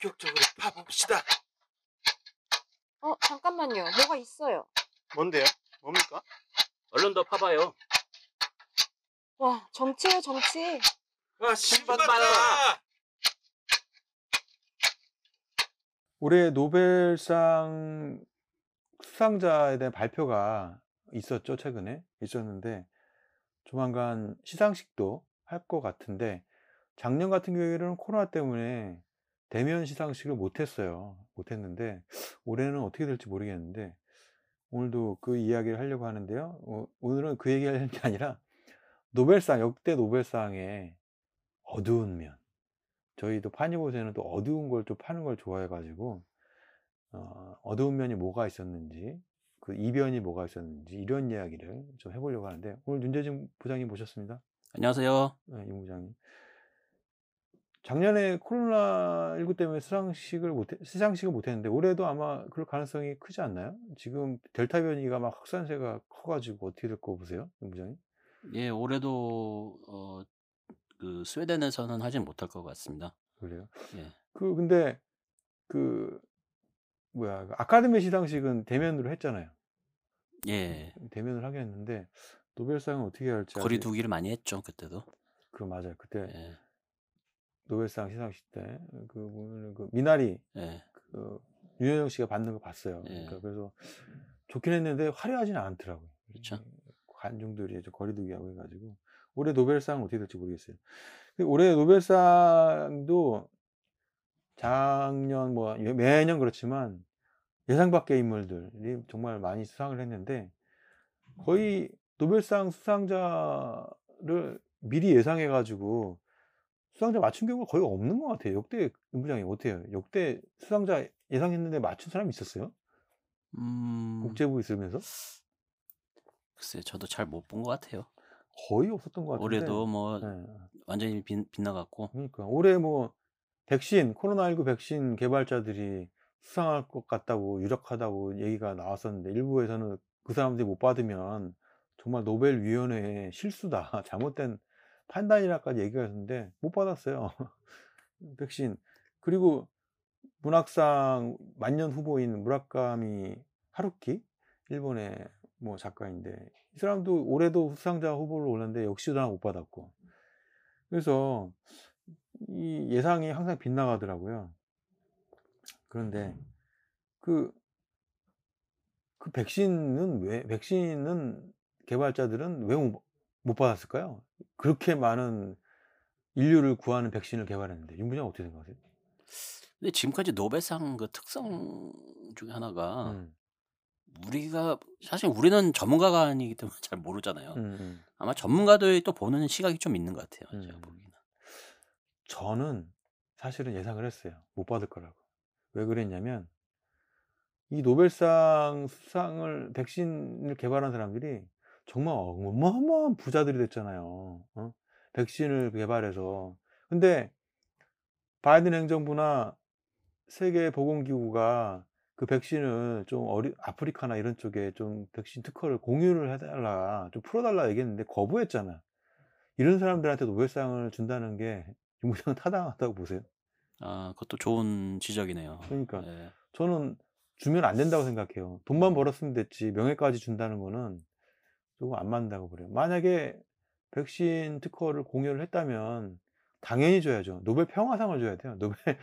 본격적으로 파봅시다. 어, 잠깐만요. 뭐가 있어요. 뭔데요? 뭡니까? 얼른 더 파봐요. 와, 정치예요, 정치. 와, 신발. 빨아. 올해 노벨상 수상자에 대한 발표가 있었죠, 최근에. 있었는데, 조만간 시상식도 할 것 같은데, 작년 같은 경우에는 코로나 때문에 대면 시상식을 못했어요. 못했는데, 올해는 어떻게 될지 모르겠는데, 오늘도 그 이야기를 하려고 하는데요. 어, 오늘은 그 얘기 하려는 게 아니라, 노벨상, 역대 노벨상의 어두운 면. 저희도 파니보세는 또 어두운 걸 좀 파는 걸 좋아해가지고, 어, 어두운 면이 뭐가 있었는지, 그 이변이 뭐가 있었는지, 이런 이야기를 좀 해보려고 하는데, 오늘 윤재진 부장님 모셨습니다. 안녕하세요. 네, 임 부장님. 작년에 코로나19 때문에 시상식을 못, 시상식을 못했는데, 올해도 아마 그럴 가능성이 크지 않나요? 지금 델타 변이가 막 확산세가 커가지고 어떻게 될 거 보세요? 임 부장님? 예, 올해도 어, 그 스웨덴에서는 하진 못할 것 같습니다. 그래요? 예. 그, 근데, 그, 뭐야, 그 아카데미 시상식은 대면으로 했잖아요. 예. 대면을 하게 했는데, 노벨상은 어떻게 할지. 거리 아직- 두기를 많이 했죠, 그때도. 그, 맞아요. 그때 예. 노벨상 시상식 때, 그, 보면은 그 미나리, 예. 그, 유현영 씨가 받는 거 봤어요. 예. 그러니까 그래서 좋긴 했는데 화려하지는 않더라고요. 그렇죠. 관중들이 좀 거리두기 하고 해가지고. 올해 노벨상은 어떻게 될지 모르겠어요. 근데 올해 노벨상도 작년 뭐 매년 그렇지만 예상 밖의 인물들이 정말 많이 수상을 했는데 거의 노벨상 수상자를 미리 예상해가지고 수상자 맞춘 경우가 거의 없는 것 같아요. 역대 임부장님 어때요? 역대 수상자 예상했는데 맞춘 사람 있었어요? 음, 국제부 있으면서 글쎄, 저도 잘 못 본 것 같아요. 거의 없었던 것 같은데. 올해도 뭐 네. 완전히 빗, 빗나갔고. 그러니까 올해 뭐 백신 코로나19 백신 개발자들이 수상할 것 같다고 유력하다고 얘기가 나왔었는데 일부에서는 그 사람들이 못 받으면 정말 노벨 위원회의 실수다 잘못된 판단이라까지 얘기가 있었는데 못 받았어요. 백신. 그리고 문학상 만년 후보인 무라카미 하루키? 일본의 뭐 작가인데 이 사람도 올해도 수상자 후보를 올랐는데 역시도 하나 못 받았고. 그래서 이 예상이 항상 빗나가더라고요. 그런데 그, 그 백신은 왜, 백신은 개발자들은 왜 못 받았을까요? 그렇게 많은 인류를 구하는 백신을 개발했는데. 윤부장 어떻게 생각하세요? 근데 지금까지 노벨상 그 특성 중에 하나가 음, 우리가 사실 우리는 전문가가 아니기 때문에 잘 모르잖아요. 음, 음. 아마 전문가들이 또 보는 시각이 좀 있는 것 같아요. 제가 음. 보기에는. 저는 사실은 예상을 했어요. 못 받을 거라고. 왜 그랬냐면, 이 노벨상 수상을, 백신을 개발한 사람들이 정말 어마어마한 부자들이 됐잖아요. 어? 백신을 개발해서. 근데, 바이든 행정부나 세계보건기구가 그 백신을 좀 어리, 아프리카나 이런 쪽에 좀 백신 특허를 공유를 해달라, 좀 풀어달라 얘기했는데 거부했잖아. 이런 사람들한테 노벨상을 준다는 게 윤부장은 타당하다고 보세요. 아, 그것도 좋은 지적이네요. 그러니까 예. 저는 주면 안 된다고 생각해요. 돈만 벌었으면 됐지 명예까지 준다는 거는 조금 안 맞는다고 그래요. 만약에 백신 특허를 공유를 했다면 당연히 줘야죠. 노벨 평화상을 줘야 돼요. 노벨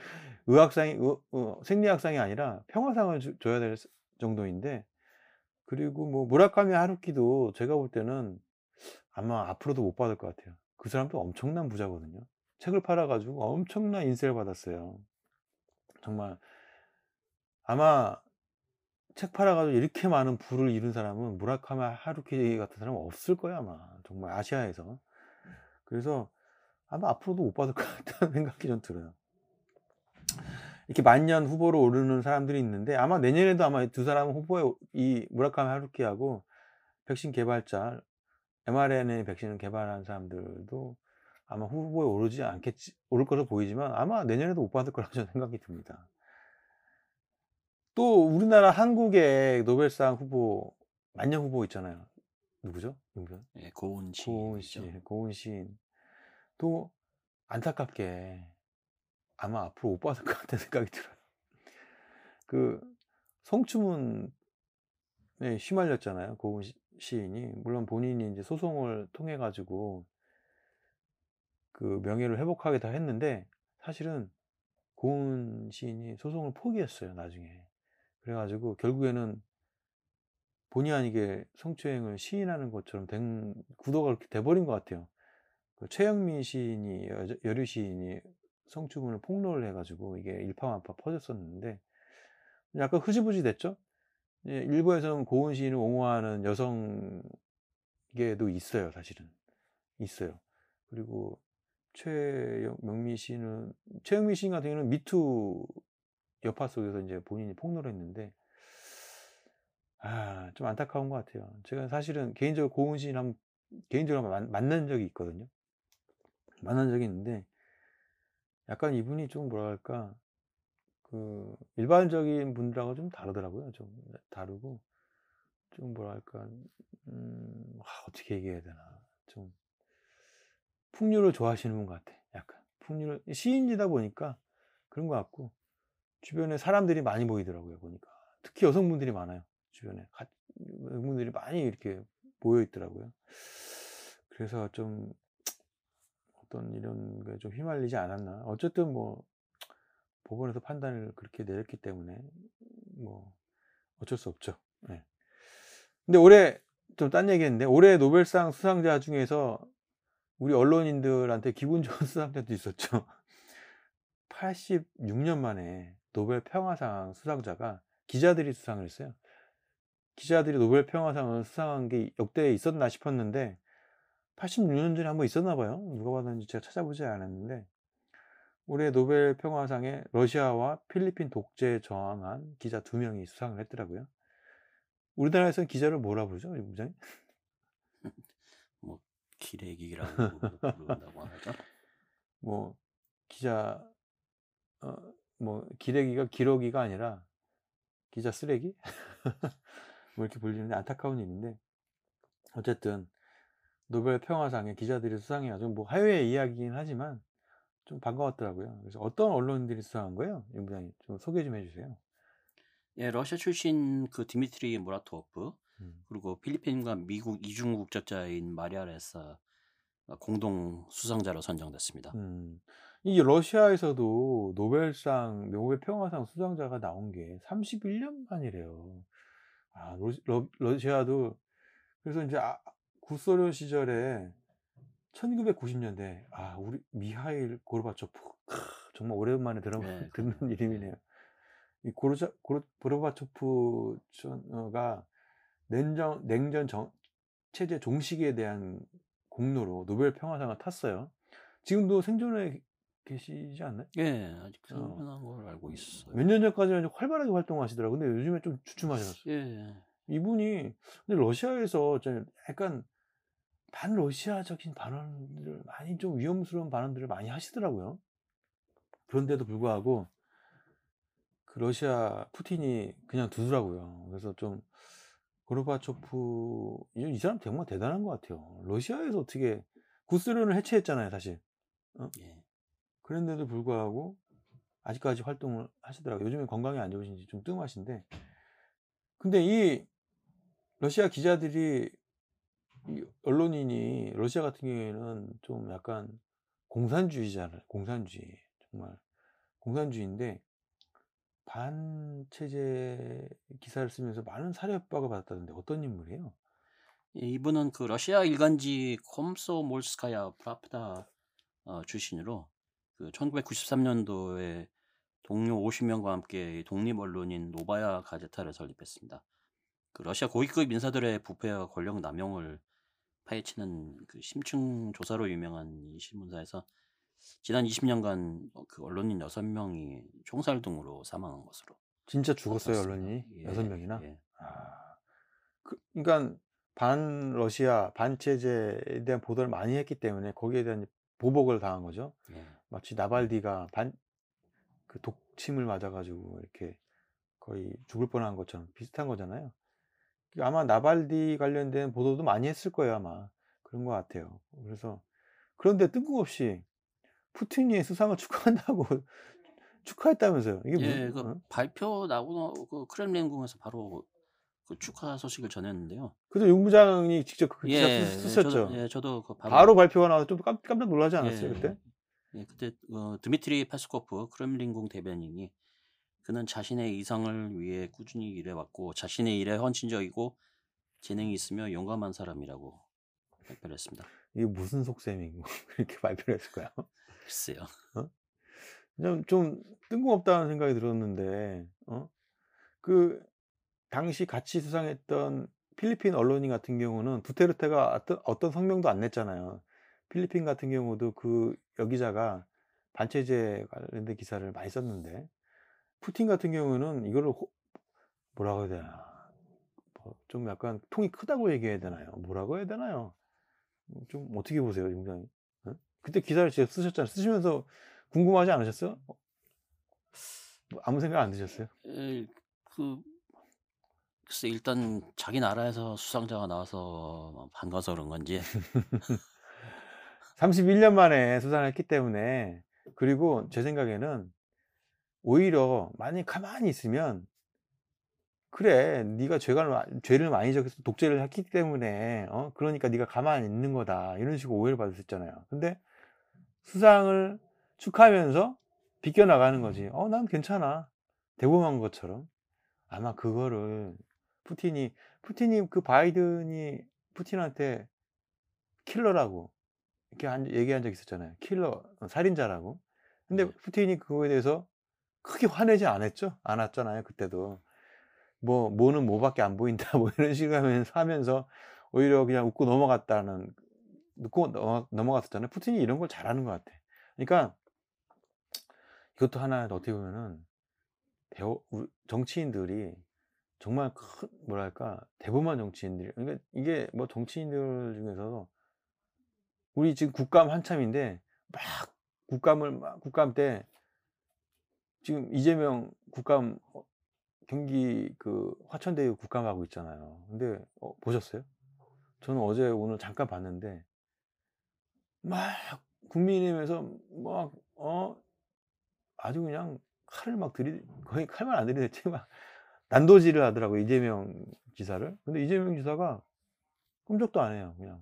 의학상이 의- 어, 생리학상이 아니라 평화상을 주- 줘야 될 정도인데 그리고 뭐 무라카미 하루키도 제가 볼 때는 아마 앞으로도 못 받을 것 같아요. 그 사람도 엄청난 부자거든요. 책을 팔아가지고 엄청난 인세를 받았어요. 정말 아마 책 팔아가지고 이렇게 많은 부를 이룬 사람은 무라카미 하루키 같은 사람은 없을 거야 아마. 정말 아시아에서. 그래서 아마 앞으로도 못 받을 것 같다는 생각이 좀 들어요. 이렇게 만년 후보로 오르는 사람들이 있는데 아마 내년에도 아마 두 사람은 후보에 이 무라카미 하루키하고 백신 개발자 mRNA 백신을 개발한 사람들도 아마 후보에 오르지 않겠지 오를 것으로 보이지만 아마 내년에도 못 받을 거라고 저는 생각이 듭니다. 또 우리나라 한국의 노벨상 후보 만년 후보 있잖아요. 누구죠? 누구죠? 예, 고은 씨. 고은 씨, 고은 시인. 또 안타깝게 아마 앞으로 못 받을 것 같다는 생각이 들어요. 그 성추문에 휘말렸잖아요. 고은 시- 시인이. 물론 본인이 이제 소송을 통해 가지고 그 명예를 회복하겠다 했는데 사실은 고은 시인이 소송을 포기했어요, 나중에. 그래 가지고 결국에는 본의 아니게 성추행을 시인하는 것처럼 된 구도가 그렇게 돼 버린 것 같아요. 그 최영민 시인이 여- 여류 시인이 성추문을 폭로를 해 가지고 이게 일파만파 퍼졌었는데 약간 흐지부지 됐죠. 예, 일부에서는 고은 시인을 옹호하는 여성계도 있어요, 사실은 있어요. 그리고 최명미 시인은 최영미 시인 같은 경우는 미투 여파 속에서 이제 본인이 폭로를 했는데 아, 좀 안타까운 것 같아요. 제가 사실은 개인적으로 고은 한 개인적으로 만, 만난 적이 있거든요. 만난 적이 있는데 약간 이분이 좀 뭐랄까 그 일반적인 분들하고 좀 다르더라고요. 좀 다르고 좀 뭐랄까 음, 아, 어떻게 얘기해야 되나 좀 풍류를 좋아하시는 분 같아. 약간 풍류를 시인이다 보니까 그런 것 같고 주변에 사람들이 많이 보이더라고요. 보니까 특히 여성분들이 많아요. 주변에 가- 여성분들이 많이 이렇게 모여 있더라고요. 그래서 좀 어떤 이런 게 좀 휘말리지 않았나. 어쨌든 뭐 법원에서 판단을 그렇게 내렸기 때문에 뭐 어쩔 수 없죠. 예. 근데 올해 좀 딴 얘기했는데 올해 노벨상 수상자 중에서 우리 언론인들한테 기분 좋은 수상자도 있었죠. 86년 만에 노벨 평화상 수상자가 기자들이 수상을 했어요. 기자들이 노벨 평화상을 수상한 게 역대에 있었나 싶었는데 86년 전에 한번 있었나 봐요. 누가 받았는지 제가 찾아보지 않았는데 올해 노벨 평화상에 러시아와 필리핀 독재에 저항한 기자 두 명이 수상을 했더라고요. 우리나라에서는 기자를 뭐라 부르죠, 부장님? 뭐 기레기라고 부른다고 하죠. 뭐 기자 어, 뭐 기레기가 기러기가 아니라 기자 쓰레기 뭐 이렇게 불리는데 안타까운 일인데 어쨌든 노벨 평화상에 기자들이 수상해가지고 뭐 해외 이야기긴 하지만 좀 반가웠더라고요. 그래서 어떤 언론들이 수상한 거예요, 임 부장님? 좀 소개 좀 해주세요. 예, 러시아 출신 그 디미트리 무라토프 음. 그리고 필리핀과 미국 이중 국적자인 마리아 레사 공동 수상자로 선정됐습니다. 음, 이 러시아에서도 노벨상, 노벨 평화상 수상자가 나온 게 31년 만이래요. 아, 러, 시아도 그래서 이제 아, 구소련 시절에 1990년대 아, 우리 미하일 고르바초프 크, 정말 오랜만에 들어, 네, 듣는 그- 이름이네요. 이 고르자, 고르, 고르바초프가 냉전, 냉전 정, 체제 종식에 대한 공로로 노벨 평화상을 탔어요. 지금도 생존해 계시지 않나요? 예, 아직 어. 생존한 걸 알고 있어요. 몇 년 전까지는 활발하게 활동하시더라고요. 근데 요즘에 좀 주춤하셨어요. 예, 이분이 근데 러시아에서 좀 약간 반러시아적인 발언들을 많이 좀 위험스러운 발언들을 많이 하시더라고요. 그런데도 불구하고 그 러시아 푸틴이 그냥 두더라고요. 그래서 좀 고르바초프 이, 이 사람 정말 대단한 것 같아요. 러시아에서 어떻게 구소련을 해체했잖아요, 사실. 예. 그런데도 불구하고 아직까지 활동을 하시더라고요. 요즘에 건강이 안 좋으신지 좀 뜸하신데. 근데 이 러시아 기자들이 이 언론인이 러시아 같은 경우에는 좀 약간 공산주의잖아요. 공산주의. 정말 공산주의인데 반체제 기사를 쓰면서 많은 살해 협박을 받았다던데 어떤 인물이에요? 예, 이분은 그 러시아 일간지 콤소몰스카야 프라프다 어, 출신으로 그 1993년도에 동료 50명과 함께 독립 언론인 노바야 가제타를 설립했습니다. 그 러시아 고위급 인사들의 부패와 권력 남용을 파헤치는 그 심층 조사로 유명한 이 신문사에서 지난 20년간 그 언론인 6명이 총살 등으로 사망한 것으로 진짜 죽었어요, 나타났습니다. 언론인이? 예, 여섯 명이나? 예. 아, 그, 그러니까 반 러시아 반체제에 대한 보도를 많이 했기 때문에 거기에 대한 보복을 당한 거죠. 예. 마치 나발디가 반 그 독침을 맞아가지고 이렇게 거의 죽을 뻔한 것처럼 비슷한 거잖아요. 아마 나발니 관련된 보도도 많이 했을 거예요, 아마 그런 것 같아요. 그래서 그런데 뜬금없이 푸틴이 수상을 축하한다고 축하했다면서요. 이게 예, 무슨 그 어? 발표 나오고 그 크렘린궁에서 바로 그 축하 소식을 전했는데요. 그래서 윤부장이 직접 그 기사 예, 쓰- 예, 쓰셨죠. 저도 예, 저도 그 바로, 바로 발표가 나와서 좀 깜, 깜짝 놀라지 않았어요 예, 그때? 예, 그때 어, 드미트리 페스코프 크렘린궁 대변인이 그는 자신의 이상을 위해 꾸준히 일해왔고 자신의 일에 헌신적이고 재능이 있으며 용감한 사람이라고 발표를 했습니다. 이게 무슨 속셈이고 이렇게 발표를 했을까요? 글쎄요. 좀, 좀 뜬금없다는 생각이 들었는데, 어? 그, 당시 같이 수상했던 필리핀 언론인 같은 경우는 두테르테가 어떤, 어떤 성명도 안 냈잖아요. 필리핀 같은 경우도 그 여기자가 반체제 관련된 기사를 많이 썼는데, 푸틴 같은 경우는 이거를 호- 뭐라고 해야 되나. 뭐좀 약간 통이 크다고 얘기해야 되나요? 뭐라고 해야 되나요? 좀 어떻게 보세요, 굉장히? 어? 그때 기사를 진짜 쓰셨잖아요. 쓰시면서 궁금하지 않으셨어요? 어? 뭐 아무 생각 안 드셨어요? 에, 그 글쎄 일단 자기 나라에서 수상자가 나와서 반가워서 그런 건지 31년 만에 수상을 했기 때문에 그리고 제 생각에는 오히려 만약 가만히 있으면 그래 네가 죄가 마- 죄를 많이 져서 독재를 했기 때문에 어 그러니까 네가 가만히 있는 거다. 이런 식으로 오해를 받을 수 있잖아요. 근데 수상을 축하하면서 비껴나가는 거지. 어 난 괜찮아. 대범한 것처럼. 아마 그거를 푸틴이 푸틴이 그 바이든이 푸틴한테 킬러라고 이렇게 한- 얘기한 적 있었잖아요. 킬러, 어, 살인자라고. 근데 네. 푸틴이 그거에 대해서 크게 화내지 않았죠? 않았잖아요, 그때도. 뭐, 뭐는 뭐밖에 안 보인다, 뭐 이런 식으로 하면서, 하면서 오히려 그냥 웃고 넘어갔다는, 웃고 넘어, 넘어갔었잖아요. 푸틴이 이런 걸 잘하는 것 같아. 그러니까 이것도 하나 어떻게 보면은 배우, 정치인들이 정말 큰, 뭐랄까, 대범한 정치인들. 그러니까 이게 뭐 정치인들 중에서도 우리 지금 국감 한참인데 막 국감을 막 국감 때 지금 이재명 국감 어, 경기 그 화천대유 국감하고 있잖아요. 근데 어, 보셨어요? 저는 어제 오늘 잠깐 봤는데 막 국민의힘에서 막 어 아주 그냥 칼을 막 들이 거의 칼만 안 들이댔지 막 난도질을 하더라고 이재명 지사를. 근데 이재명 지사가 꼼짝도 안 해요. 그냥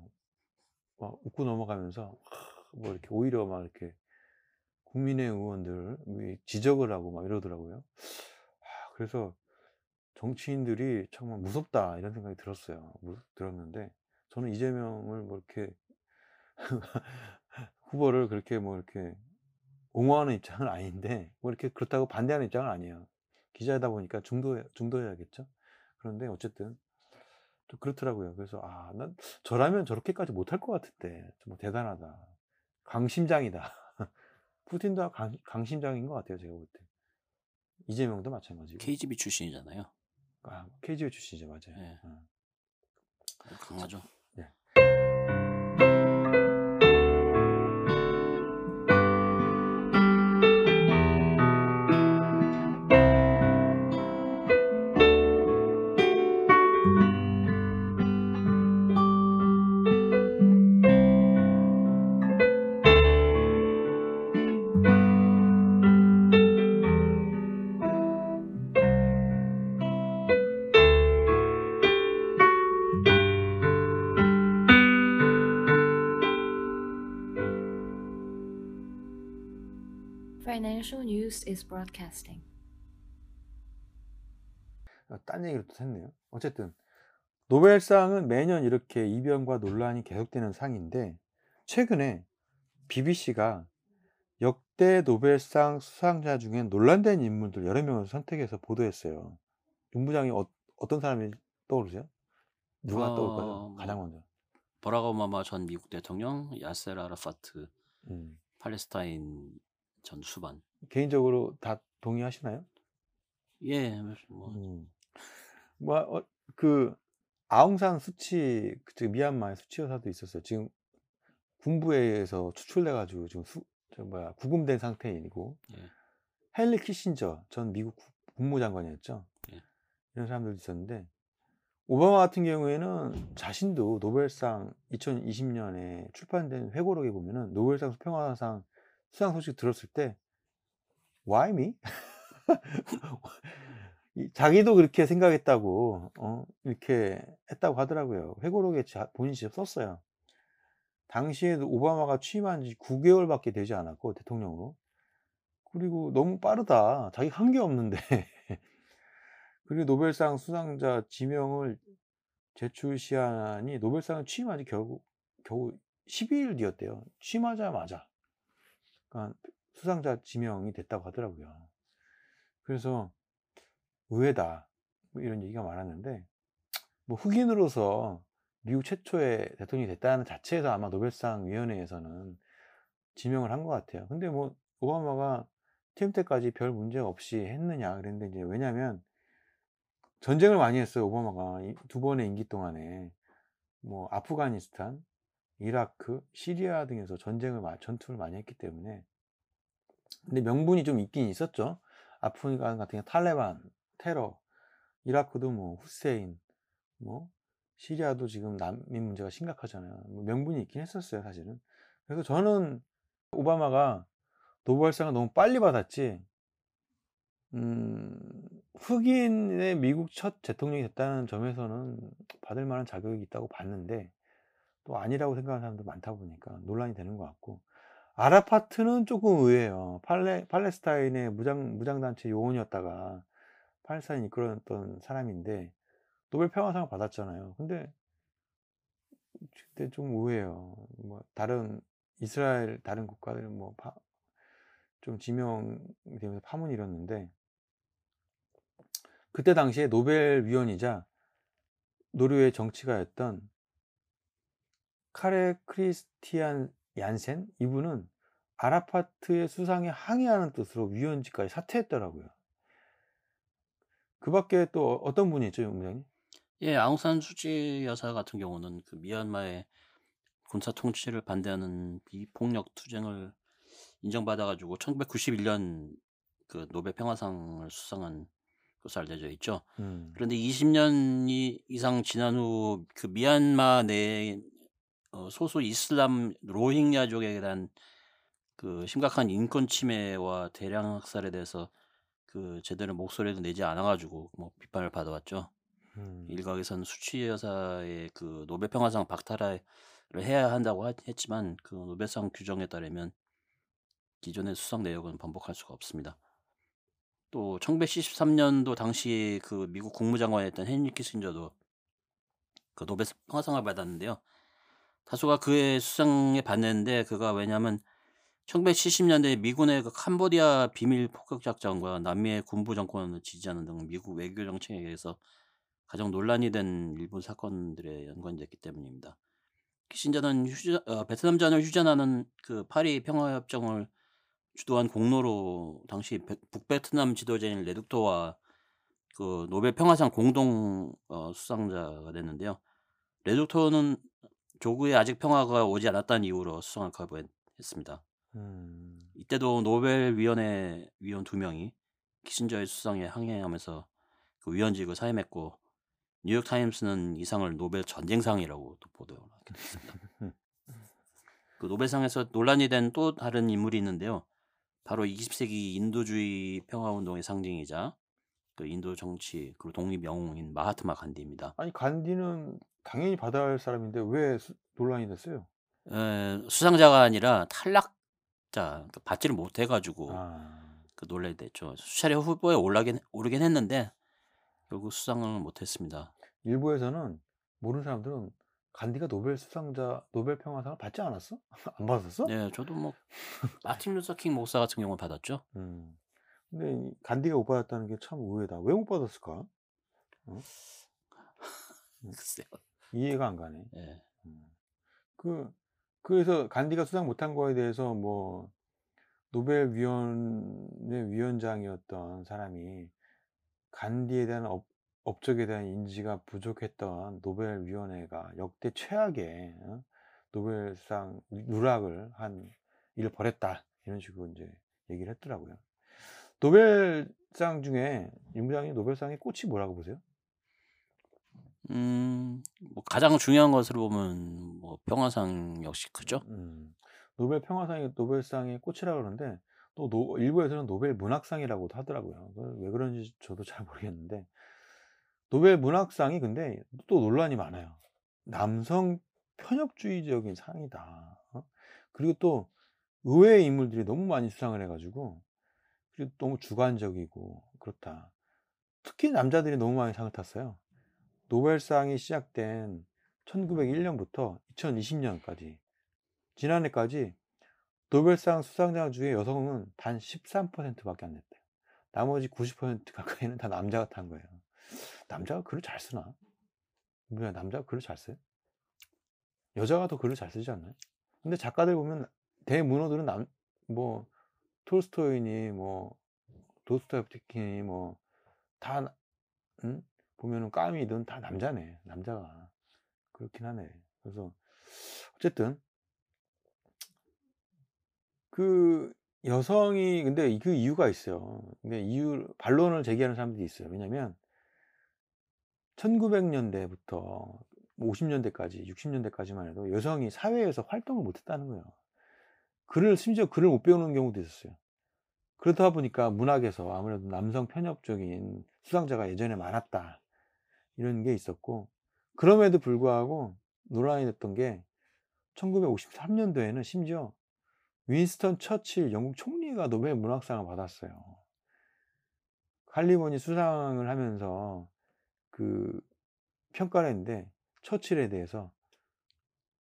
막 웃고 넘어가면서 하, 뭐 이렇게 오히려 막 이렇게 국민의 의원들 이 지적을 하고 막 이러더라고요. 아, 그래서 정치인들이 정말 무섭다 이런 생각이 들었어요. 무- 들었는데 저는 이재명을 뭐 이렇게 후보를 그렇게 뭐 이렇게 옹호하는 입장은 아닌데 뭐 이렇게 그렇다고 반대하는 입장은 아니에요. 기자이다 보니까 중도 중도해야겠죠. 그런데 어쨌든 또 그렇더라고요. 그래서 아, 난 저라면 저렇게까지 못할 것 같은데 정말 대단하다. 강심장이다. 푸틴도 강, 강심장인 것 같아요. 제가 볼 때. 이재명도 마찬가지고. KGB 출신이잖아요. 아, KGB 출신이죠, 맞아요. 예. 어. 강하죠. Financial news is broadcasting. 어, 딴 얘기를 또 했네요. 어쨌든 노벨상은 매년 이렇게 이변과 논란이 계속되는 상인데 최근에 BBC가 역대 노벨상 수상자 중에 논란된 인물들 여러 명을 선택해서 보도했어요. 윤 부장이 어, 떤 사람이 떠오르세요? 누가 어, 떠올까요? 뭐, 가장 먼저. 버락 오바마 전 미국 대통령, 야셀 아라파트 음. 팔레스타인 전 수반. 개인적으로 다 동의하시나요? 예, 뭐 음. 뭐, 어, 그, 아웅산 수치, 그, 미얀마의 수치 여사도 있었어요. 지금 군부에서 추출돼가지고 지금 수, 저 뭐야, 구금된 상태이고, 예. 헨리 키신저 전 미국 국- 국무장관이었죠. 예. 이런 사람들도 있었는데, 오바마 같은 경우에는 자신도 노벨상 2020년에 출판된 회고록에 보면은 노벨상 수평화상 수상 소식 들었을 때 why me? 이 자기도 그렇게 생각했다고 어, 이렇게 했다고 하더라고요. 회고록에 자- 본인이 직접 썼어요. 당시에 오바마가 취임한 지 9개월밖에 되지 않았고 대통령으로 그리고 너무 빠르다. 자기 한 게 없는데 그리고 노벨상 수상자 지명을 제출 시한이 노벨상을 취임한 지 겨우 겨우 12일 뒤였대요. 취임하자마자 수상자 지명이 됐다고 하더라고요. 그래서 의외다 뭐 이런 얘기가 많았는데 뭐 흑인으로서 미국 최초의 대통령이 됐다는 자체에서 아마 노벨상 위원회에서는 지명을 한 것 같아요. 근데 뭐 오바마가 취임 때까지 별 문제 없이 했느냐 그랬는데 이제 왜냐면 전쟁을 많이 했어요 오바마가 이두 번의 임기 동안에 뭐 아프가니스탄, 이라크, 시리아 등에서 전쟁을 마- 전투를 많이 했기 때문에 근데 명분이 좀 있긴 있었죠. 아프간 같은 경우 탈레반, 테러, 이라크도 뭐 후세인, 뭐 시리아도 지금 난민 문제가 심각하잖아요. 뭐 명분이 있긴 했었어요, 사실은. 그래서 저는 오바마가 노벨상을 너무 빨리 받았지, 음, 흑인의 미국 첫 대통령이 됐다는 점에서는 받을 만한 자격이 있다고 봤는데, 또 아니라고 생각하는 사람도 많다 보니까 논란이 되는 것 같고, 아라파트는 조금 의외예요. 팔레, 팔레스타인의 무장, 무장단체 요원이었다가 팔레스타인 이끌었던 사람인데, 노벨 평화상을 받았잖아요. 근데, 근데 좀 의외예요. 뭐, 다른, 이스라엘, 다른 국가들은 뭐, 파, 좀 지명되면서 파문이 일었는데, 그때 당시에 노벨 위원이자 노르웨이 정치가였던 카레 크리스티안 얀센 이분은 아라파트의 수상에 항의하는 뜻으로 위원직까지 사퇴했더라고요. 그 밖에 또 어떤 분이 있죠, 용무장님? 예, 아웅산 수지 여사 같은 경우는 그 미얀마의 군사 통치를 반대하는 비폭력 투쟁을 인정받아가지고 1991년 그 노벨 평화상을 수상한 것으로 알려져 있죠. 음, 그런데 20년 이상 지난 후 그 미얀마 내 어, 소수 이슬람 로힝야족에 대한 그 심각한 인권 침해와 대량 학살에 대해서 그 제대로 목소리도 내지 않아가지고 뭐 비판을 받아왔죠. 음, 일각에서는 수치 여사의 그 노벨 평화상 박탈을 해야 한다고 하- 했지만 그 노벨상 규정에 따르면 기존의 수상 내역은 번복할 수가 없습니다. 또 1973년도 당시 그 미국 국무장관이었던 헨리 키신저도 그 노벨 평화상을 받았는데요. 다수가 그의 수상에 반대했는데 그가 왜냐하면 1970년대 미군의 그 캄보디아 비밀 폭격 작전과 남미의 군부 정권을 지지하는 등 미국 외교 정책에 의해서 가장 논란이 된 일본 사건들에 연관됐기 때문입니다. 키신저는 휴전, 어, 베트남전을 휴전하는 그 파리 평화협정을 주도한 공로로 당시 베- 북베트남 지도자인 레둑토와 그 노벨 평화상 공동 어, 수상자가 됐는데요. 레둑토는 조국에 아직 평화가 오지 않았다는 이유로 수상을 거부했습니다. 음, 이때도 노벨 위원회 위원 두 명이 키신저의 수상에 항의하면서 그 위원직을 사임했고 뉴욕 타임스는 이 상을 노벨 전쟁상이라고 또 보도하게 됐습니다. 그 노벨상에서 논란이 된 또 다른 인물이 있는데요. 바로 20세기 인도주의 평화운동의 상징이자 그 인도 정치 그리고 독립 영웅인 마하트마 간디입니다. 아니 간디는 당연히 받아야 할 사람인데 왜 수- 논란이 됐어요? 에, 수상자가 아니라 탈락자 그러니까 받지를 못해가지고 아, 그 논란이 됐죠. 수차례 후보에 올라긴 오르긴 했는데 결국 수상을 못했습니다. 일부에서는 모르는 사람들은 간디가 노벨 수상자 노벨 평화상을 받지 않았어? 안 받았어? 네, 저도 뭐 마틴 루서 킹 목사 같은 경우는 받았죠. 음. 근데 이 간디가 못 받았다는 게 참 의외다. 왜 못 받았을까? 글쎄요. 이해가 안 가네. 예. 음. 그 그래서 간디가 수상 못한 거에 대해서 뭐 노벨 위원회 위원장이었던 사람이 간디에 대한 업, 업적에 대한 인지가 부족했던 노벨 위원회가 역대 최악의 어? 노벨상 누락을 한 일을 벌였다 이런 식으로 이제 얘기를 했더라고요. 노벨상 중에 임 부장님 노벨상의 꽃이 뭐라고 보세요? 음, 뭐 가장 중요한 것으로 보면 뭐 평화상 역시 크죠. 음, 노벨 평화상이 노벨상의 꽃이라 그러는데 또 노- 일부에서는 노벨 문학상이라고도 하더라고요. 그왜 그런지 저도 잘 모르겠는데 노벨 문학상이 근데 또 논란이 많아요. 남성 편협주의적인 상이다. 어? 그리고 또 의외의 인물들이 너무 많이 수상을 해가지고 그리고 너무 주관적이고 그렇다. 특히 남자들이 너무 많이 상을 탔어요. 노벨상이 시작된 1901년부터 2020년까지 지난해까지 노벨상 수상자 중에 여성은 단 13%밖에 안 됐대요. 나머지 90% 가까이는 다 남자가 탄 거예요. 남자가 글을 잘 쓰나? 뭐야, 남자가 글을 잘 써요? 여자가 더 글을 잘 쓰지 않나요? 근데 작가들 보면 대문호들은 남, 뭐, 톨스토이니, 뭐, 도스토옙스키니, 뭐, 다, 응? 보면은 까미든 다 남자네. 남자가. 그렇긴 하네. 그래서, 어쨌든, 그 여성이 근데 그 이유가 있어요. 근데 이유 반론을 제기하는 사람들이 있어요. 왜냐면 1900년대부터 50년대까지, 60년대까지만 해도 여성이 사회에서 활동을 못 했다는 거예요. 글을 심지어 글을 못 배우는 경우도 있었어요. 그러다 보니까 문학에서 아무래도 남성 편협적인 수상자가 예전에 많았다. 이런 게 있었고 그럼에도 불구하고 논란이 됐던 게 1953년도에는 심지어 윈스턴 처칠 영국 총리가 노벨 문학상을 받았어요. 칼리본이 수상을 하면서 그 평가를 했는데 처칠에 대해서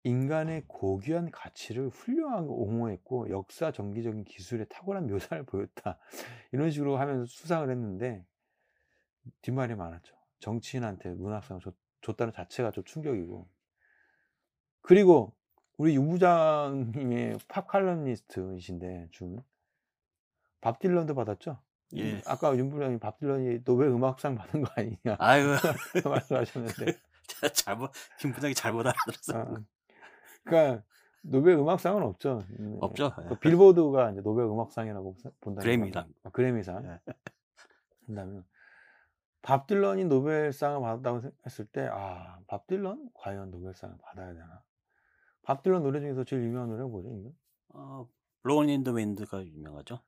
인간의 고귀한 가치를 훌륭하게 옹호했고 역사 정기적인 기술의 탁월한 묘사를 보였다. 이런 식으로 하면서 수상을 했는데 뒷말이 많았죠. 정치인한테 문학상을 줬, 줬다는 자체가 좀 충격이고 그리고 우리 윤 부장님 팝 칼럼니스트이신데 준 밥 딜런도 받았죠? 예. 아까 윤 부장님 밥 딜런이 노벨 음악상 받은 거 아니냐 아이고 말씀하셨는데 잘못 김 부장이 잘못 알아들었어. 아, 그러니까 노벨 음악상은 없죠. 음, 없죠. 그 빌보드가 이제 노벨 음악상이라고 본다. 그래미상. 아, 그래미상. 예. 한다면 밥 딜런이 노벨상을 받았다고 생- 했을 때, 아, 밥 딜런 과연 노벨상을 받아야 되나? 밥 딜런 노래 중에서 제일 유명한 노래가 뭐죠? 이거? 어, Blowin' in the Wind가 유명하죠.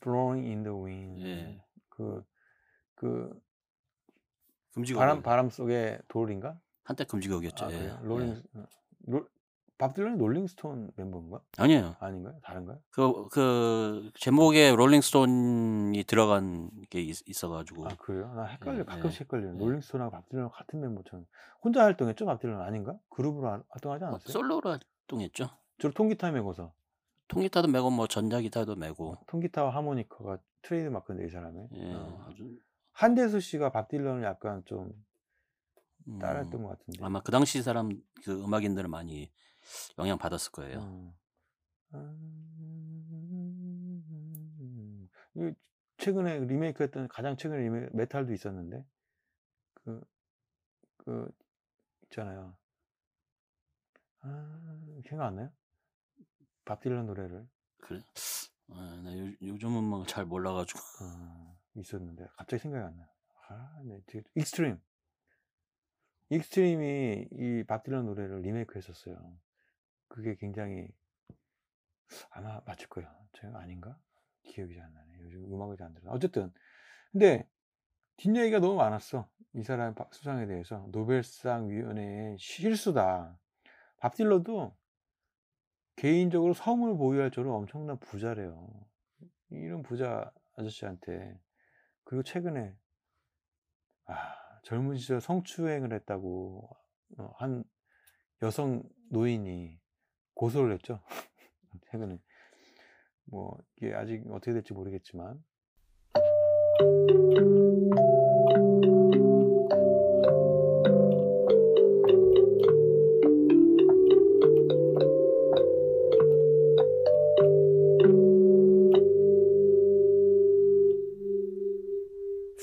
Blowin' in the Wind. 예. 그, 그 금지곡 바람 바람 속의 돌인가? 한때 금지곡이었죠. 아, 예. Rolling 예. 어, 롤, 밥 딜런이 Rolling Stone 멤버인가? 아니에요. 아닌가요? 다른가요? 그, 그, 제목에 Rolling Stone이 들어간 게 있, 어가지고 아 그래요? 나 헷갈려 예, 가끔씩 예. 헷갈려요. 예. Rolling Stone하고 밥 딜런 같은 멤버처럼 혼자 활동했죠? 밥 딜런 아닌가? 그룹으로 하- 활동하지 어, 않았어요? 솔로로 활동했죠. 주로 통기타 메고서 통기타도 메고 뭐 전자기타도 메고 통기타와 하모니카가 트레이드 마크인데 이 사람의 예, 어. 아주 한대수 씨가 밥 딜런을 약간 좀 음, 따라했던 것 같은데 아마 그 당시 사람 그 음악인들은 많이 영향 받았을 거예요. 어. 음, 이 최근에 리메이크했던 가장 최근에 리메 메탈도 있었는데 그 그 있잖아요. 아, 생각 안 나요? 밥 딜런 노래를 그래. 아, 나 요, 요즘은 뭐잘 몰라가지고 어, 있었는데 갑자기 생각이 안 나요. 아, 네, 되게 익스트림. 익스트림이 이 밥 딜런 노래를 리메이크했었어요. 그게 굉장히 아마 맞을 거예요. 제가 아닌가? 기억이 잘 안 나네. 요즘 음악을 잘 안 들어. 어쨌든 근데 뒷얘기가 너무 많았어. 이 사람 바- 수상에 대해서 노벨상 위원회의 실수다. 밥 딜런도 개인적으로 섬을 보유할 정도로 엄청난 부자래요. 이런 부자 아저씨한테 그리고 최근에 아, 젊은 시절 성추행을 했다고 어, 한 여성 노인이 고소를 했죠. 최근에 뭐 이게 아직 어떻게 될지 모르겠지만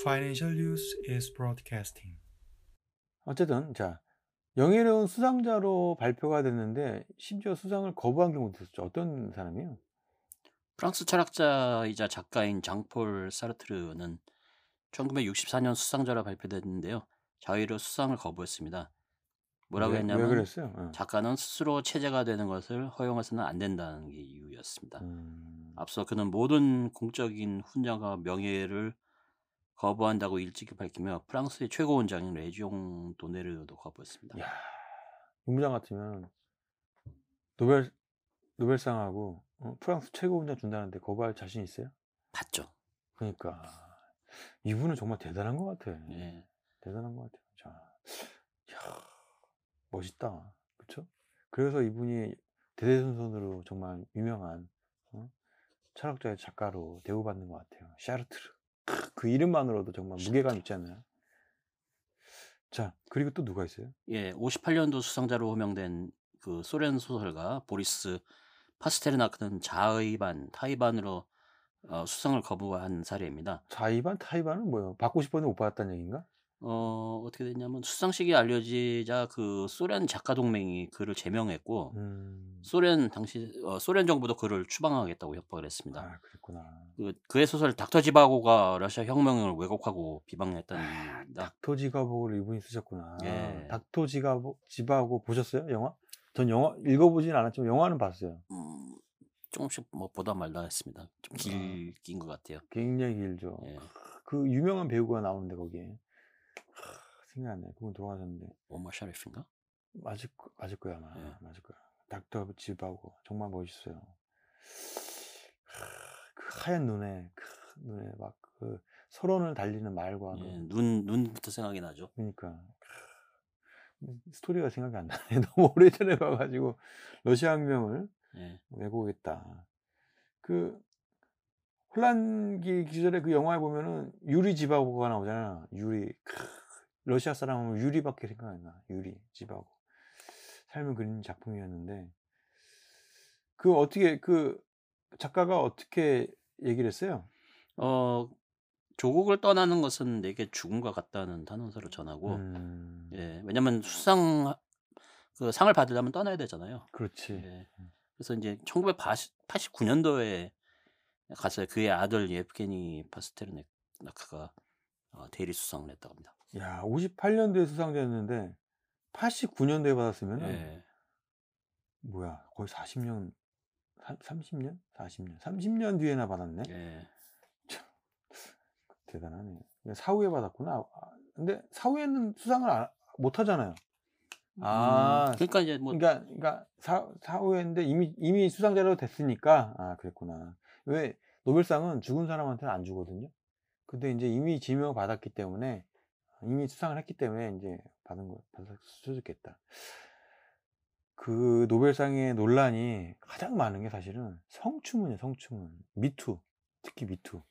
Financial News is broadcasting. 어쨌든 자 영예로운 수상자로 발표가 됐는데 심지어 수상을 거부한 경우도 있었죠. 어떤 사람이요? 프랑스 철학자이자 작가인 장폴 사르트르는 1964년 수상자로 발표됐는데요. 자의로 수상을 거부했습니다. 뭐라고 왜, 왜 했냐면 그랬어요? 예. 작가는 스스로 체제가 되는 것을 허용해서는 안 된다는 게 이유였습니다. 음, 앞서 그는 모든 공적인 훈장과 명예를 거부한다고 일찍이 밝히며 프랑스의 최고 원장인 레지옹 도네르도 거부했습니다. 야, 본부장 같으면 노벨 노벨상하고 어, 프랑스 최고 훈장 준다는데 거부할 자신 있어요? 봤죠. 그러니까 이분은 정말 대단한 것 같아. 예. 대단한 것 같아요. 자, 야, 멋있다. 그렇죠? 그래서 이분이 대대손손으로 정말 유명한 어? 철학자의 작가로 대우받는 것 같아요. 샤르트르. 크, 그 이름만으로도 정말 무게감 있잖아요. 자, 그리고 또 누가 있어요? 예, 58년도 수상자로 호명된 그 소련 소설가 보리스 파스테르나크는 자의반, 타이반으로 어, 수상을 거부한 사례입니다. 자이반, 타이반은 뭐예요? 받고 싶었는데 못 받았다는 얘기인가? 어, 어떻게 됐냐면 수상식이 알려지자 그 소련 작가 동맹이 그를 제명했고 음, 소련 당시 어, 소련 정부도 그를 추방하겠다고 협박을 했습니다. 아, 그랬구나. 그, 그의 소설 닥터 지바고가 러시아 혁명을 왜곡하고 비방했다는 아. 닥터 지가복을 이분이 쓰셨구나. 예. 닥터 지가복, 지바고 보셨어요? 영화? 전 영화 읽어보진 않았지만 영화는 봤어요. 음, 조금씩 뭐 보다 말다 했습니다. 좀 길긴 것 같아요. 굉장히 길죠. 예. 그 유명한 배우가 나오는데 거기에 하, 생각 안 나. 그분 돌아가셨는데 오마 샤리프인가? 맞을 거- 맞을 거야 아마 예. 맞을 거야. 닥터 집하고 정말 멋있어요. 하, 그 하얀 눈에 그 눈에 막 그 서론을 달리는 말과 그- 예, 눈 눈부터 생각이 나죠. 그러니까 음, 스토리가 생각이 안 나네. 너무 오래전에 봐가지고 러시아 혁명을 예. 왜곡했다. 그 혼란기 기절에 그 영화에 보면은 유리 지바고가 나오잖아. 유리. 크, 러시아 사람 하면 유리밖에 생각 안 나. 유리 지바고. 삶을 그린 작품이었는데 그 어떻게 그 작가가 어떻게 얘기를 했어요? 어 조국을 떠나는 것은 내게 죽음과 같다는 단언서를 전하고 음, 예, 왜냐면 수상 그 상을 받으려면 떠나야 되잖아요. 그렇지. 예. 그래서 이제 1989년도에 가서 그의 아들 예프게니 파스테르네크가 어, 대리 수상을 했다고 합니다. 야, 58년도에 수상자였는데 89년도에 받았으면 은 예. 뭐야? 거의 40년 30년? 40년. 30년 뒤에나 받았네. 예. 대단하네. 사후에 받았구나. 아, 근데 사후에는 수상을 안- 못 하잖아요. 아, 음, 그러니까 이제 뭐 그러니까, 그러니까 사, 사후에인데 이미 이미 수상자로 됐으니까 아 그랬구나. 왜 노벨상은 죽은 사람한테는 안 주거든요. 근데 이제 이미 지명을 받았기 때문에 이미 수상을 했기 때문에 이제 받은 거 있겠다. 그 노벨상의 논란이 가장 많은 게 사실은 성추문이에요. 성추문, 미투, 특히 미투.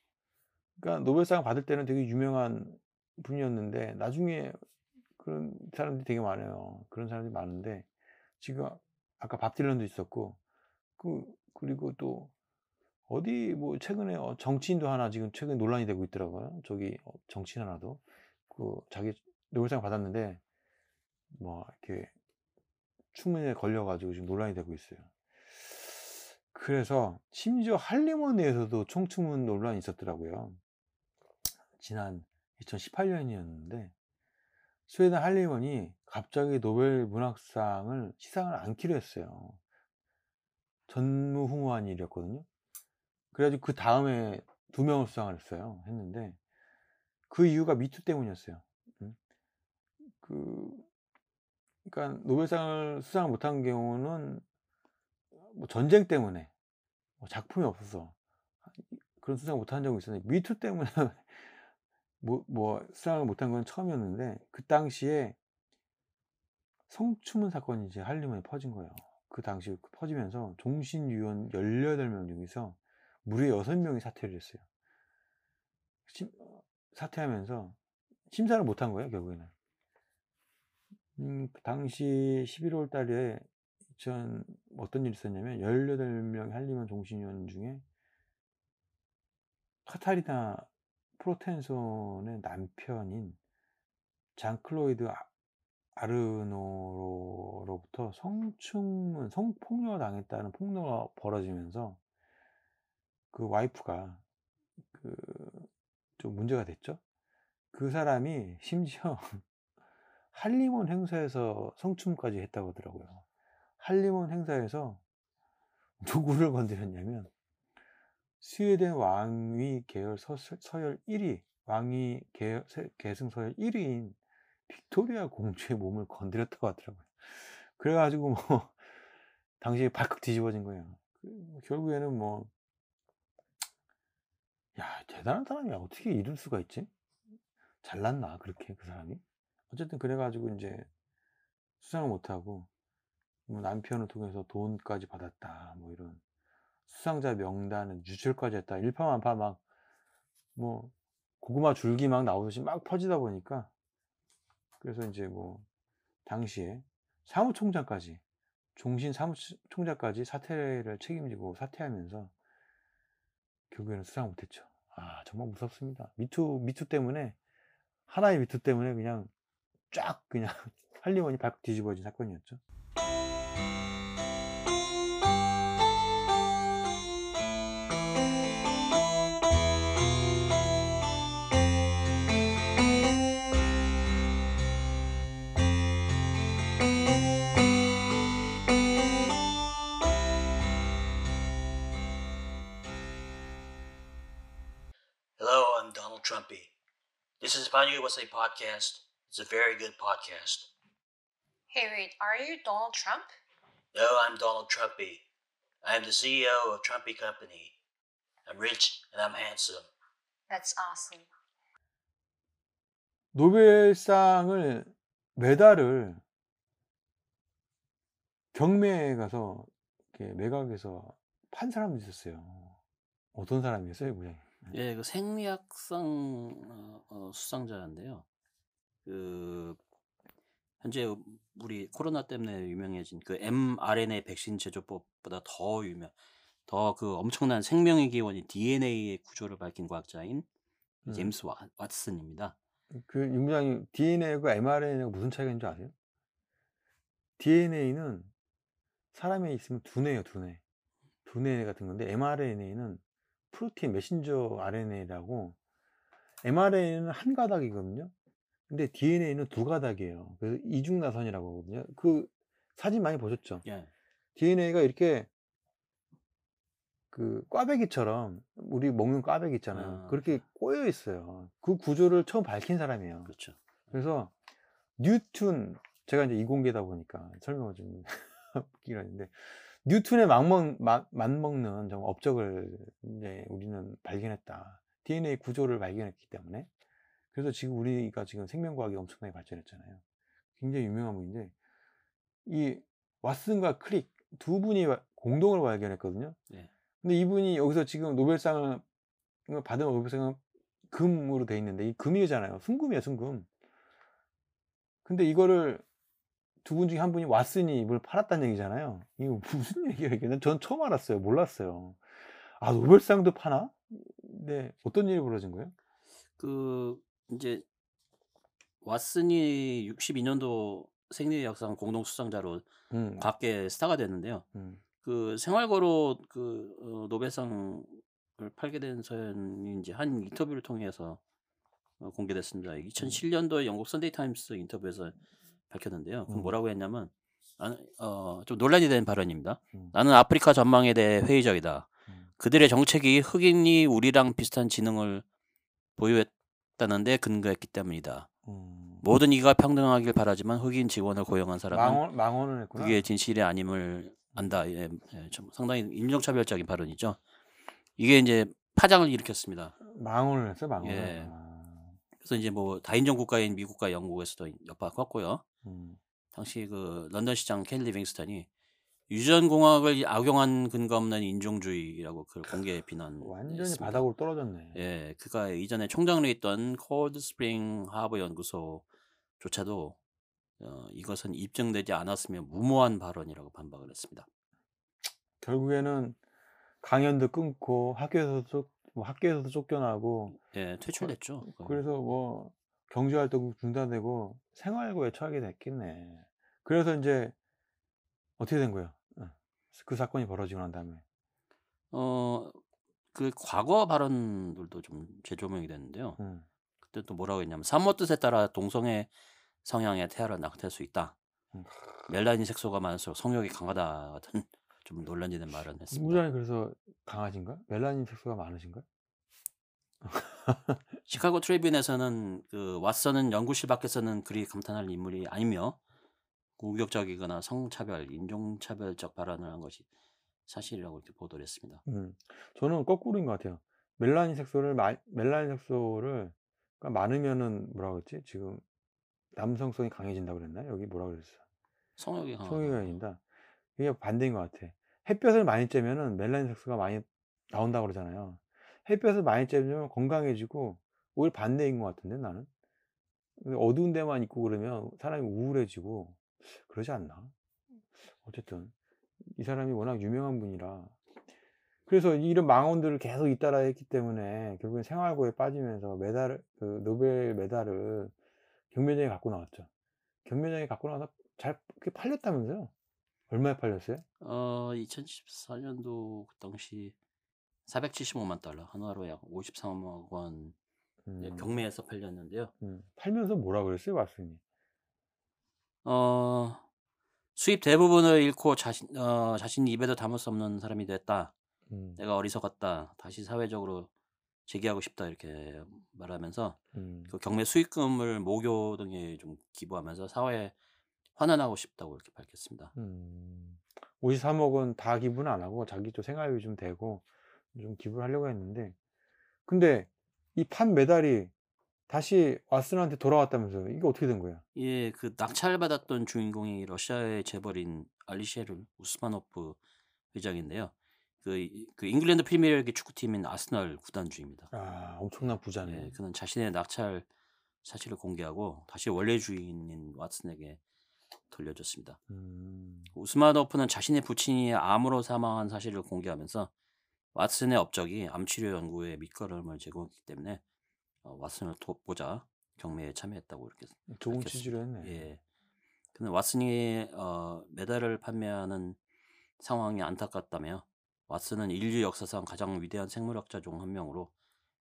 그러니까 노벨상 받을 때는 되게 유명한 분이었는데 나중에 그런 사람들이 되게 많아요. 그런 사람들이 많은데 지금 아까 밥 딜런도 있었고 그 그리고 또 어디 뭐 최근에 어, 정치인도 하나 지금 최근에 논란이 되고 있더라고요. 저기 어, 정치인 하나도 그 자기 노벨상 받았는데 뭐 이렇게 추문에 걸려가지고 지금 논란이 되고 있어요. 그래서 심지어 한림원 내에서도 총추문 논란이 있었더라고요. 지난 2018년이었는데 스웨덴 한림원이 갑자기 노벨 문학상을 시상을 않기로 했어요. 전무후무한 일이었거든요. 그래가지고 그 다음에 두 명을 수상을 했어요. 했는데 그 이유가 미투 때문이었어요. 음. 그 그러니까 노벨상을 수상을 못한 경우는 뭐 전쟁 때문에 뭐 작품이 없어서 그런 수상 못한 적이 있었는데 미투 때문에 뭐, 뭐 수상을 못한 건 처음이었는데 그 당시에 성추문 사건이 이제 한림원에 퍼진 거예요. 그 당시에 퍼지면서 종신위원 18명 중에서 무려 6명이 사퇴를 했어요. 심- 사퇴하면서 심사를 못한 거예요, 결국에는. 음, 그 당시 11월 달에 2000 어떤 일이 있었냐면 18명 한림원 종신위원 중에 카타리나 프로텐손의 남편인 장클로이드 아- 아르노로로부터 성추문, 성폭력을 당했다는 폭로가 벌어지면서 그 와이프가 그 좀 문제가 됐죠. 그 사람이 심지어 한림원 행사에서 성춤까지 했다고 하더라고요. 한림원 행사에서 누구를 건드렸냐면 스웨덴 왕위 계열 서, 서열 1위, 왕위 계열, 세- 계승 서열 1위인 빅토리아 공주의 몸을 건드렸다고 하더라고요. 그래가지고 뭐 당시에 발칵 뒤집어진 거예요. 그 결국에는 뭐 야, 대단한 사람이야. 어떻게 이럴 수가 있지? 잘났나, 그렇게, 그 사람이? 어쨌든, 그래가지고, 이제, 수상을 못하고, 뭐 남편을 통해서 돈까지 받았다, 뭐 이런, 수상자 명단은 유출까지 했다. 일파만파 막, 뭐, 고구마 줄기 막 나오듯이 막 퍼지다 보니까, 그래서 이제 뭐, 당시에 사무총장까지, 종신 사무총장까지 사퇴를 책임지고 사퇴하면서, 결국에는 수상 못했죠. 아, 정말 무섭습니다. 미투, 미투 때문에, 하나의 미투 때문에 그냥 쫙 그냥 할리원이 발칵 뒤집어진 사건이었죠. This is Banyu USA podcast. It's a very good podcast. Hey, wait, are you Donald Trump? No, I'm Donald Trumpy. I am the CEO of Trumpy Company. I'm rich and I'm handsome. That's awesome. 노벨상을 메달을 경매에 가서 이렇게 매각에서 판 사람도 있었어요. 어떤 사람이었어요, 모양이? 예, 그 생리학상 어, 어, 수상자인데요. 그 현재 우리 코로나 때문에 유명해진 그 mRNA 백신 제조법보다 더 유명, 더 그 엄청난 생명의 기원인 DNA의 구조를 밝힌 과학자인 음. 제임스 와- 왓슨입니다. 그 윤부장님 DNA가 mRNA가 무슨 차이가 있는 줄 아세요? DNA는 사람에 있으면 두뇌예요, 두뇌. 두뇌 같은 건데 mRNA는 프로틴 메신저 RNA라고 mRNA는 한 가닥이거든요. 근데 DNA는 두 가닥이에요. 그래서 이중나선이라고 하거든요. 그 사진 많이 보셨죠? 예, DNA가 이렇게 그 꽈배기처럼 우리 먹는 꽈배기 있잖아요. 아. 그렇게 꼬여 있어요. 그 구조를 처음 밝힌 사람이에요. 그렇죠. 그래서 뉴튼 제가 이제 이공계다 보니까 설명을 좀 웃기긴 하는데 뉴튼의 맞먹, 맞, 맞먹는 좀 업적을 이제 우리는 발견했다. DNA 구조를 발견했기 때문에 그래서 지금 우리가 지금 생명과학이 엄청나게 발전했잖아요. 굉장히 유명한 분인데 이 왓슨과 크릭 두 분이 와- 공동을 발견했거든요. 네. 근데 이분이 여기서 지금 노벨상을 받은 노벨상은 금으로 돼 있는데 이 금이잖아요. 순금이에요, 순금. 근데 이거를 두 분 중에 한 분이 왓슨이 이걸 팔았다는 얘기잖아요. 이거 무슨 얘기야 이게? 난전 처음 알았어요. 몰랐어요. 아 노벨상도 파나? 네 어떤 일이 벌어진 거예요? 그 이제 왓슨이 62년도 생리학상 공동 수상자로 음, 각계 스타가 됐는데요. 음, 그 생활고로 그 어, 노벨상을 팔게 된 사연이 이제 한 인터뷰를 통해서 어, 공개됐습니다. 2007년도에 영국 선데이 타임스 인터뷰에서 밝혔는데요. 그 음. 뭐라고 했냐면 나는 어, 좀 논란이 된 발언입니다. 음. 나는 아프리카 전망에 대해 회의적이다. 음. 그들의 정책이 흑인이 우리랑 비슷한 지능을 보유했다는데 근거했기 때문이다. 음. 모든 이가 평등하길 바라지만 흑인 직원을 고용한 사람은 망언 했구나. 그게 진실이 아님을 안다. 예, 예, 좀 상당히 인종차별적인 발언이죠. 이게 이제 파장을 일으켰습니다. 망언을 했어 망언을. 예. 아, 그래서 이제 뭐 다인종 국가인 미국과 영국에서도 여파가 컸고요. 음. 당시 그 런던 시장 켄 리빙스턴이 유전 공학을 악용한 근거 없는 인종주의라고 그걸 공개 비난했습니다. 완전히 바닥으로 떨어졌네. 예, 그가 이전에 총장으로 있던 콜드 스프링 하버 연구소조차도 어, 이것은 입증되지 않았으면 무모한 발언이라고 반박을 했습니다. 결국에는 강연도 끊고 학교에서도 쫓, 뭐 학교에서도 쫓겨나고 예, 퇴출됐죠. 거의. 그래서 뭐 경제 활동 중단되고 생활고에 처하게 됐겠네. 그래서 이제 어떻게 된 거예요? 어, 그 사건이 벌어지고 난 다음에. 어, 그 과거 발언들도 좀 재조명이 됐는데요. 음. 그때 또 뭐라고 했냐면 사모 뜻에 따라 동성애 성향의 태아를 낳게 수 있다. 음. 멜라닌 색소가 많을수록 성욕이 강하다 같은 좀 논란되는 말은 했습니다. 우장이 그래서 강하신가? 멜라닌 색소가 많으신가? 시카고 트리뷴에서는 그 왓슨은 연구실 밖에서는 그리 감탄할 인물이 아니며 우격적이거나 성차별, 인종차별적 발언을 한 것이 사실이라고 이렇게 보도를 했습니다. 음, 저는 거꾸로인 것 같아요. 멜라닌 색소를 마- 멜라닌 색소를 그러니까 많으면은 뭐라 그랬지? 지금 남성성이 강해진다고 그랬나? 여기 뭐라 그랬어? 성욕이 강해진다. 이게 반대인 것 같아. 햇볕을 많이 쬐면은 멜라닌 색소가 많이 나온다고 그러잖아요. 햇볕을 많이 쬐면 건강해지고 오히려 반대인 것 같은데 나는. 어두운 데만 있고 그러면 사람이 우울해지고 그러지 않나? 어쨌든 이 사람이 워낙 유명한 분이라 그래서 이런 망언들을 계속 잇따라 했기 때문에 결국엔 생활고에 빠지면서 메달 그 노벨 메달을 경매장에 갖고 나왔죠. 경매장에 갖고 나와서 잘 팔렸다면서요? 얼마에 팔렸어요? 어, 2014년도 그 당시 475만 달러, 한화로 약 53억 원 음, 경매에서 팔렸는데요. 음. 팔면서 뭐라 그랬어요, 왓슨이? 어, 수입 대부분을 잃고 자신, 어, 자신이 입에도 담을 수 없는 사람이 됐다. 음, 내가 어리석었다. 다시 사회적으로 재기하고 싶다. 이렇게 말하면서 음, 그 경매 수익금을 모교 등에 좀 기부하면서 사회에 환원하고 싶다고 이렇게 밝혔습니다. 음. 53억은 다 기부는 안 하고 자기 또 생활비 좀 되고 좀 기부를 하려고 했는데 근데 이 판 메달이 다시 왓슨한테 돌아왔다면서요? 이게 어떻게 된 거야? 예, 그 낙찰받았던 주인공이 러시아의 재벌인 알리셰르 우스마노프 회장인데요. 그, 이- 그 잉글랜드 프리미어리그 축구팀인 아스널 구단주입니다. 아, 엄청난 부자네. 예, 그는 자신의 낙찰 사실을 공개하고 다시 원래 주인인 왓슨에게 돌려줬습니다. 음, 우스마노프는 자신의 부친이 암으로 사망한 사실을 공개하면서 왓슨의 업적이 암치료 연구에 밑거름을 제공했기 때문에 어, 왓슨을 돕고자 경매에 참여했다고 이렇게 좋은. 취지로 했네. 예. 근데 왓슨이 어, 메달을 판매하는 상황이 안타깝다며 왓슨은 인류 역사상 가장 위대한 생물학자 중 한 명으로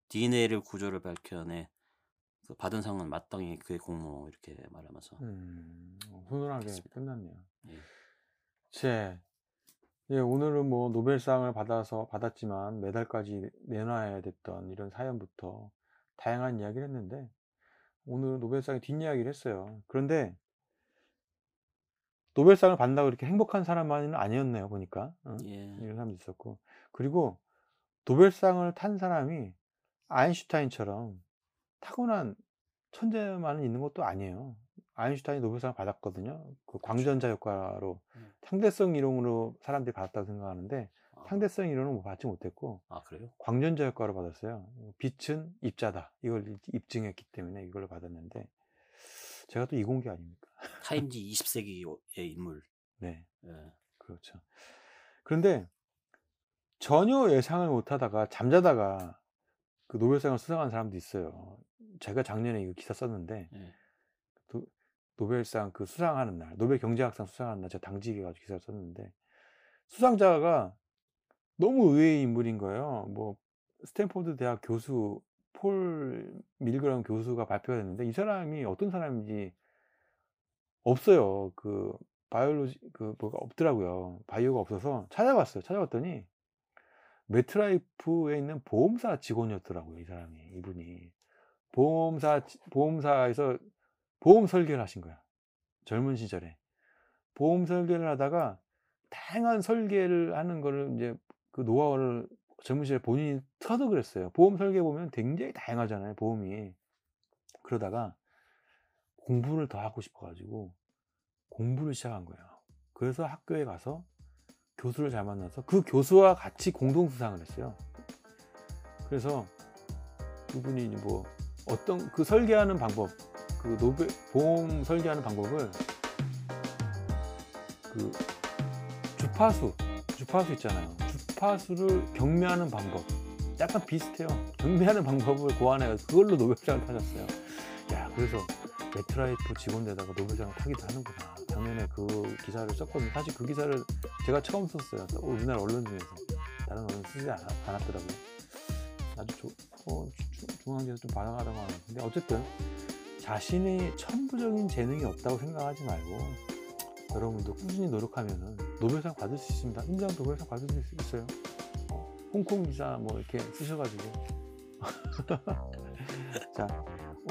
DNA를 구조를 밝혀내 그 받은 상은 마땅히 그의 공로 이렇게 말하면서 음, 훈훈하게 그렇습니다. 끝났네요. 예. 제, 예, 오늘은 뭐 노벨상을 받아서 받았지만 메달까지 내놔야 됐던 이런 사연부터 다양한 이야기를 했는데 오늘 노벨상의 뒷이야기를 했어요. 그런데 노벨상을 받는다고 이렇게 행복한 사람만은 아니었네요, 보니까. 어? 예. 이런 사람도 있었고. 그리고 노벨상을 탄 사람이 아인슈타인처럼 타고난 천재만은 있는 것도 아니에요. 아인슈타인이 노벨상을 받았거든요. 그 광전자 효과로 음. 상대성 이론으로 사람들이 받았다고 생각하는데 아, 상대성 이론은 뭐 받지 못했고 아? 광전자 효과로 받았어요. 빛은 입자다. 이걸 입증했기 때문에 이걸로 받았는데 제가 또 이공계 아닙니까? 타임지 20세기의 인물. 네. 예. 그렇죠. 그런데 전혀 예상을 못 하다가 잠자다가 그 노벨상을 수상한 사람도 있어요. 제가 작년에 이거 기사 썼는데 예. 도- 노벨상 그 수상하는 날, 노벨 경제학상 수상하는 날 제가 당직해가지고 기사를 썼는데 수상자가 너무 의외의 인물인 거예요. 뭐 스탠포드 대학 교수 폴 밀그럼 교수가 발표가 됐는데 이 사람이 어떤 사람인지 없어요. 그 biology 그 뭐가 없더라고요. bio가 없어서 찾아봤어요. 찾아봤더니 메트라이프에 있는 보험사 직원이었더라고요. 이 사람이 이분이 보험사 보험사에서 보험 설계를 하신 거야. 젊은 시절에 보험 설계를 하다가 다양한 설계를 하는 거를 이제 그 노하우를 젊은 시절에 본인이 터득을 했어요. 보험 설계 보면 굉장히 다양하잖아요. 보험이 그러다가 공부를 더 하고 싶어가지고 공부를 시작한 거예요. 그래서 학교에 가서 교수를 잘 만나서 그 교수와 같이 공동 수상을 했어요. 그래서 그분이 뭐 어떤 그 설계하는 방법, 그 노벨 보험 설계하는 방법을 그 주파수, 주파수 있잖아요. 주파수를 경매하는 방법, 약간 비슷해요. 경매하는 방법을 고안해서 그걸로 노벨상을 타셨어요. 야, 그래서 메트라이프 직원 되다가 노벨상을 타기도 하는구나. 작년에 그 기사를 썼거든요. 사실 그 기사를 제가 처음 썼어요. 우리나라 언론 중에서 다른 언론 쓰지 않, 않았더라고요. 아주 조, 어, 주- 중앙에서 좀 받아가다고 하는데 어쨌든 자신의 천부적인 재능이 없다고 생각하지 말고 여러분도 꾸준히 노력하면 노벨상 받을 수 있습니다. 임장 노벨상 받을 수 있어요. 어, 홍콩 기사 뭐 이렇게 쓰셔가지고 자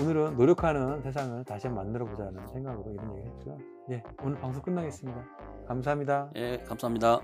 오늘은 노력하는 세상을 다시 한번 만들어 보자는 생각으로 이런 얘기 했고요. 예 오늘 방송 끝나겠습니다. 감사합니다. 예, 감사합니다.